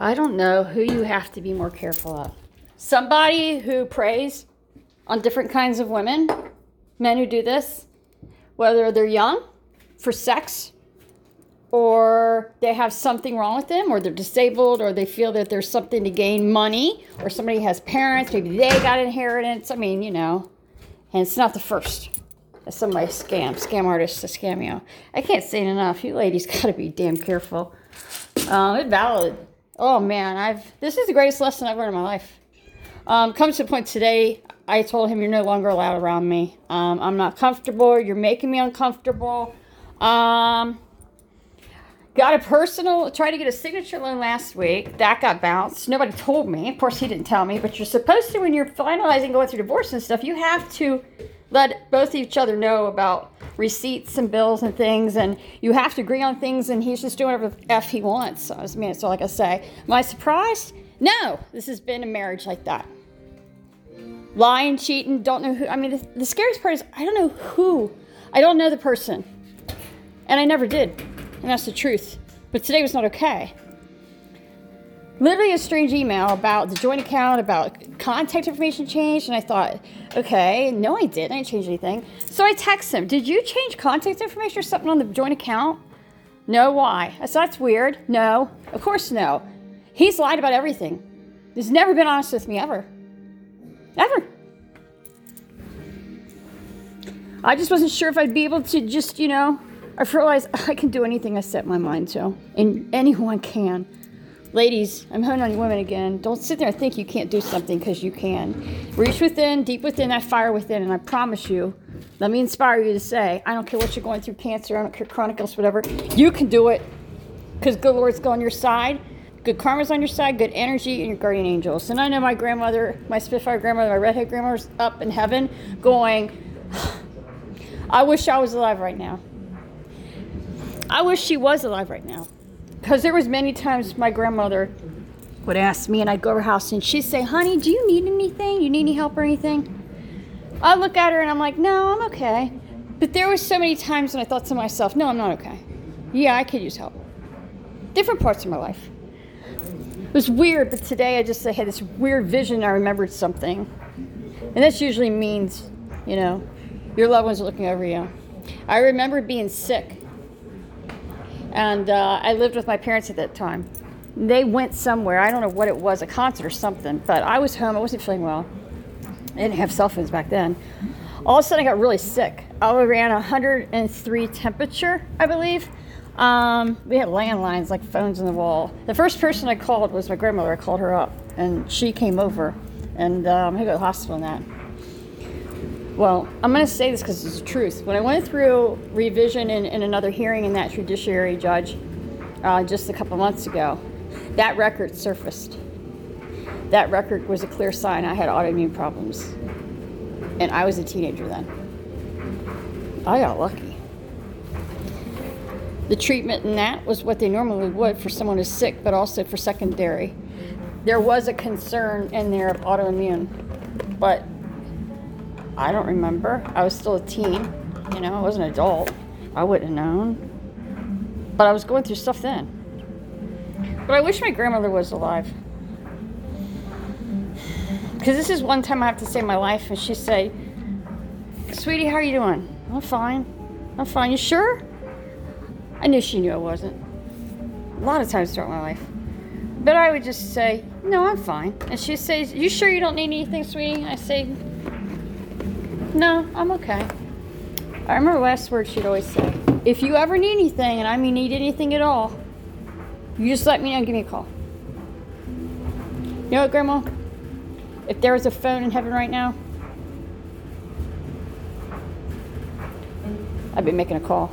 I don't know who you have to be more careful of. Somebody who preys on different kinds of women, men who do this, whether they're young for sex or they have something wrong with them or they're disabled or they feel that there's something to gain money or somebody has parents, maybe they got inheritance. I mean, you know, and it's not the first. It's somebody scam, scam artists to scam you. I can't say it enough. You ladies got to be damn careful. Um, it's valid. Oh man, I've this is the greatest lesson I've learned in my life. Um, comes to the point today. I told him you're no longer allowed around me. Um, I'm not comfortable. You're making me uncomfortable. Um, got a personal. Tried to get a signature loan last week. That got bounced. Nobody told me. Of course, he didn't tell me. But you're supposed to when you're finalizing going through divorce and stuff. You have to let both each other know about receipts and bills and things, and you have to agree on things. And he's just doing whatever f he wants. So, I mean, all like I say. Am I surprised? No. This has been a marriage like that lying, cheating, don't know who. I mean, the, the, scariest part is I don't know who. I don't know the person. And I never did. And that's the truth. But today was not okay. Literally a strange email about the joint account, about contact information changed. And I thought, okay, no, I didn't. I didn't change anything. So I text him, did you change contact information or something on the joint account? No, why? I said, that's weird. No, of course no. He's lied about everything. He's never been honest with me ever. Ever. I just wasn't sure if I'd be able to just, you know, I've realized I can do anything I set my mind to, and anyone can. Ladies, I'm honing on you women again. Don't sit there and think you can't do something because you can. Reach within, deep within that fire within, and I promise you, let me inspire you to say, I don't care what you're going through, cancer, I don't care, chronic illness, whatever, you can do it because good Lord's on your side good karma's on your side, good energy, and your guardian angels. And I know my grandmother, my Spitfire grandmother, my redhead grandmother's up in heaven going, I wish I was alive right now. I wish she was alive right now. Because there was many times my grandmother would ask me and I'd go to her house and she'd say, honey, do you need anything? You need any help or anything? I'd look at her and I'm like, no, I'm okay. But there was so many times when I thought to myself, no, I'm not okay. Yeah, I could use help. Different parts of my life. It was weird, but today I just I had this weird vision. I remembered something, and this usually means, you know, your loved ones are looking over you. I remember being sick, and uh, I lived with my parents at that time. They went somewhere. I don't know what it was, a concert or something. But I was home. I wasn't feeling well. I didn't have cell phones back then. All of a sudden, I got really sick. I ran 103 temperature, I believe. Um, we had landlines like phones in the wall. The first person I called was my grandmother. I called her up, and she came over, and um, I go to the hospital and that. Well, I'm going to say this because it's the truth. When I went through revision in, in another hearing in that judiciary judge uh, just a couple months ago, that record surfaced. That record was a clear sign I had autoimmune problems. And I was a teenager then. I got lucky the treatment in that was what they normally would for someone who's sick, but also for secondary. There was a concern in there of autoimmune, but I don't remember. I was still a teen, you know, I was an adult. I wouldn't have known. But I was going through stuff then. But I wish my grandmother was alive. Because this is one time I have to say my life, and she say, Sweetie, how are you doing? I'm fine. I'm fine. You sure? I knew she knew I wasn't. A lot of times throughout my life. But I would just say, No, I'm fine. And she says, You sure you don't need anything, sweetie? I say, No, I'm okay. I remember last word she'd always say, If you ever need anything, and I mean need anything at all, you just let me know and give me a call. You know what, Grandma? If there was a phone in heaven right now, I'd be making a call.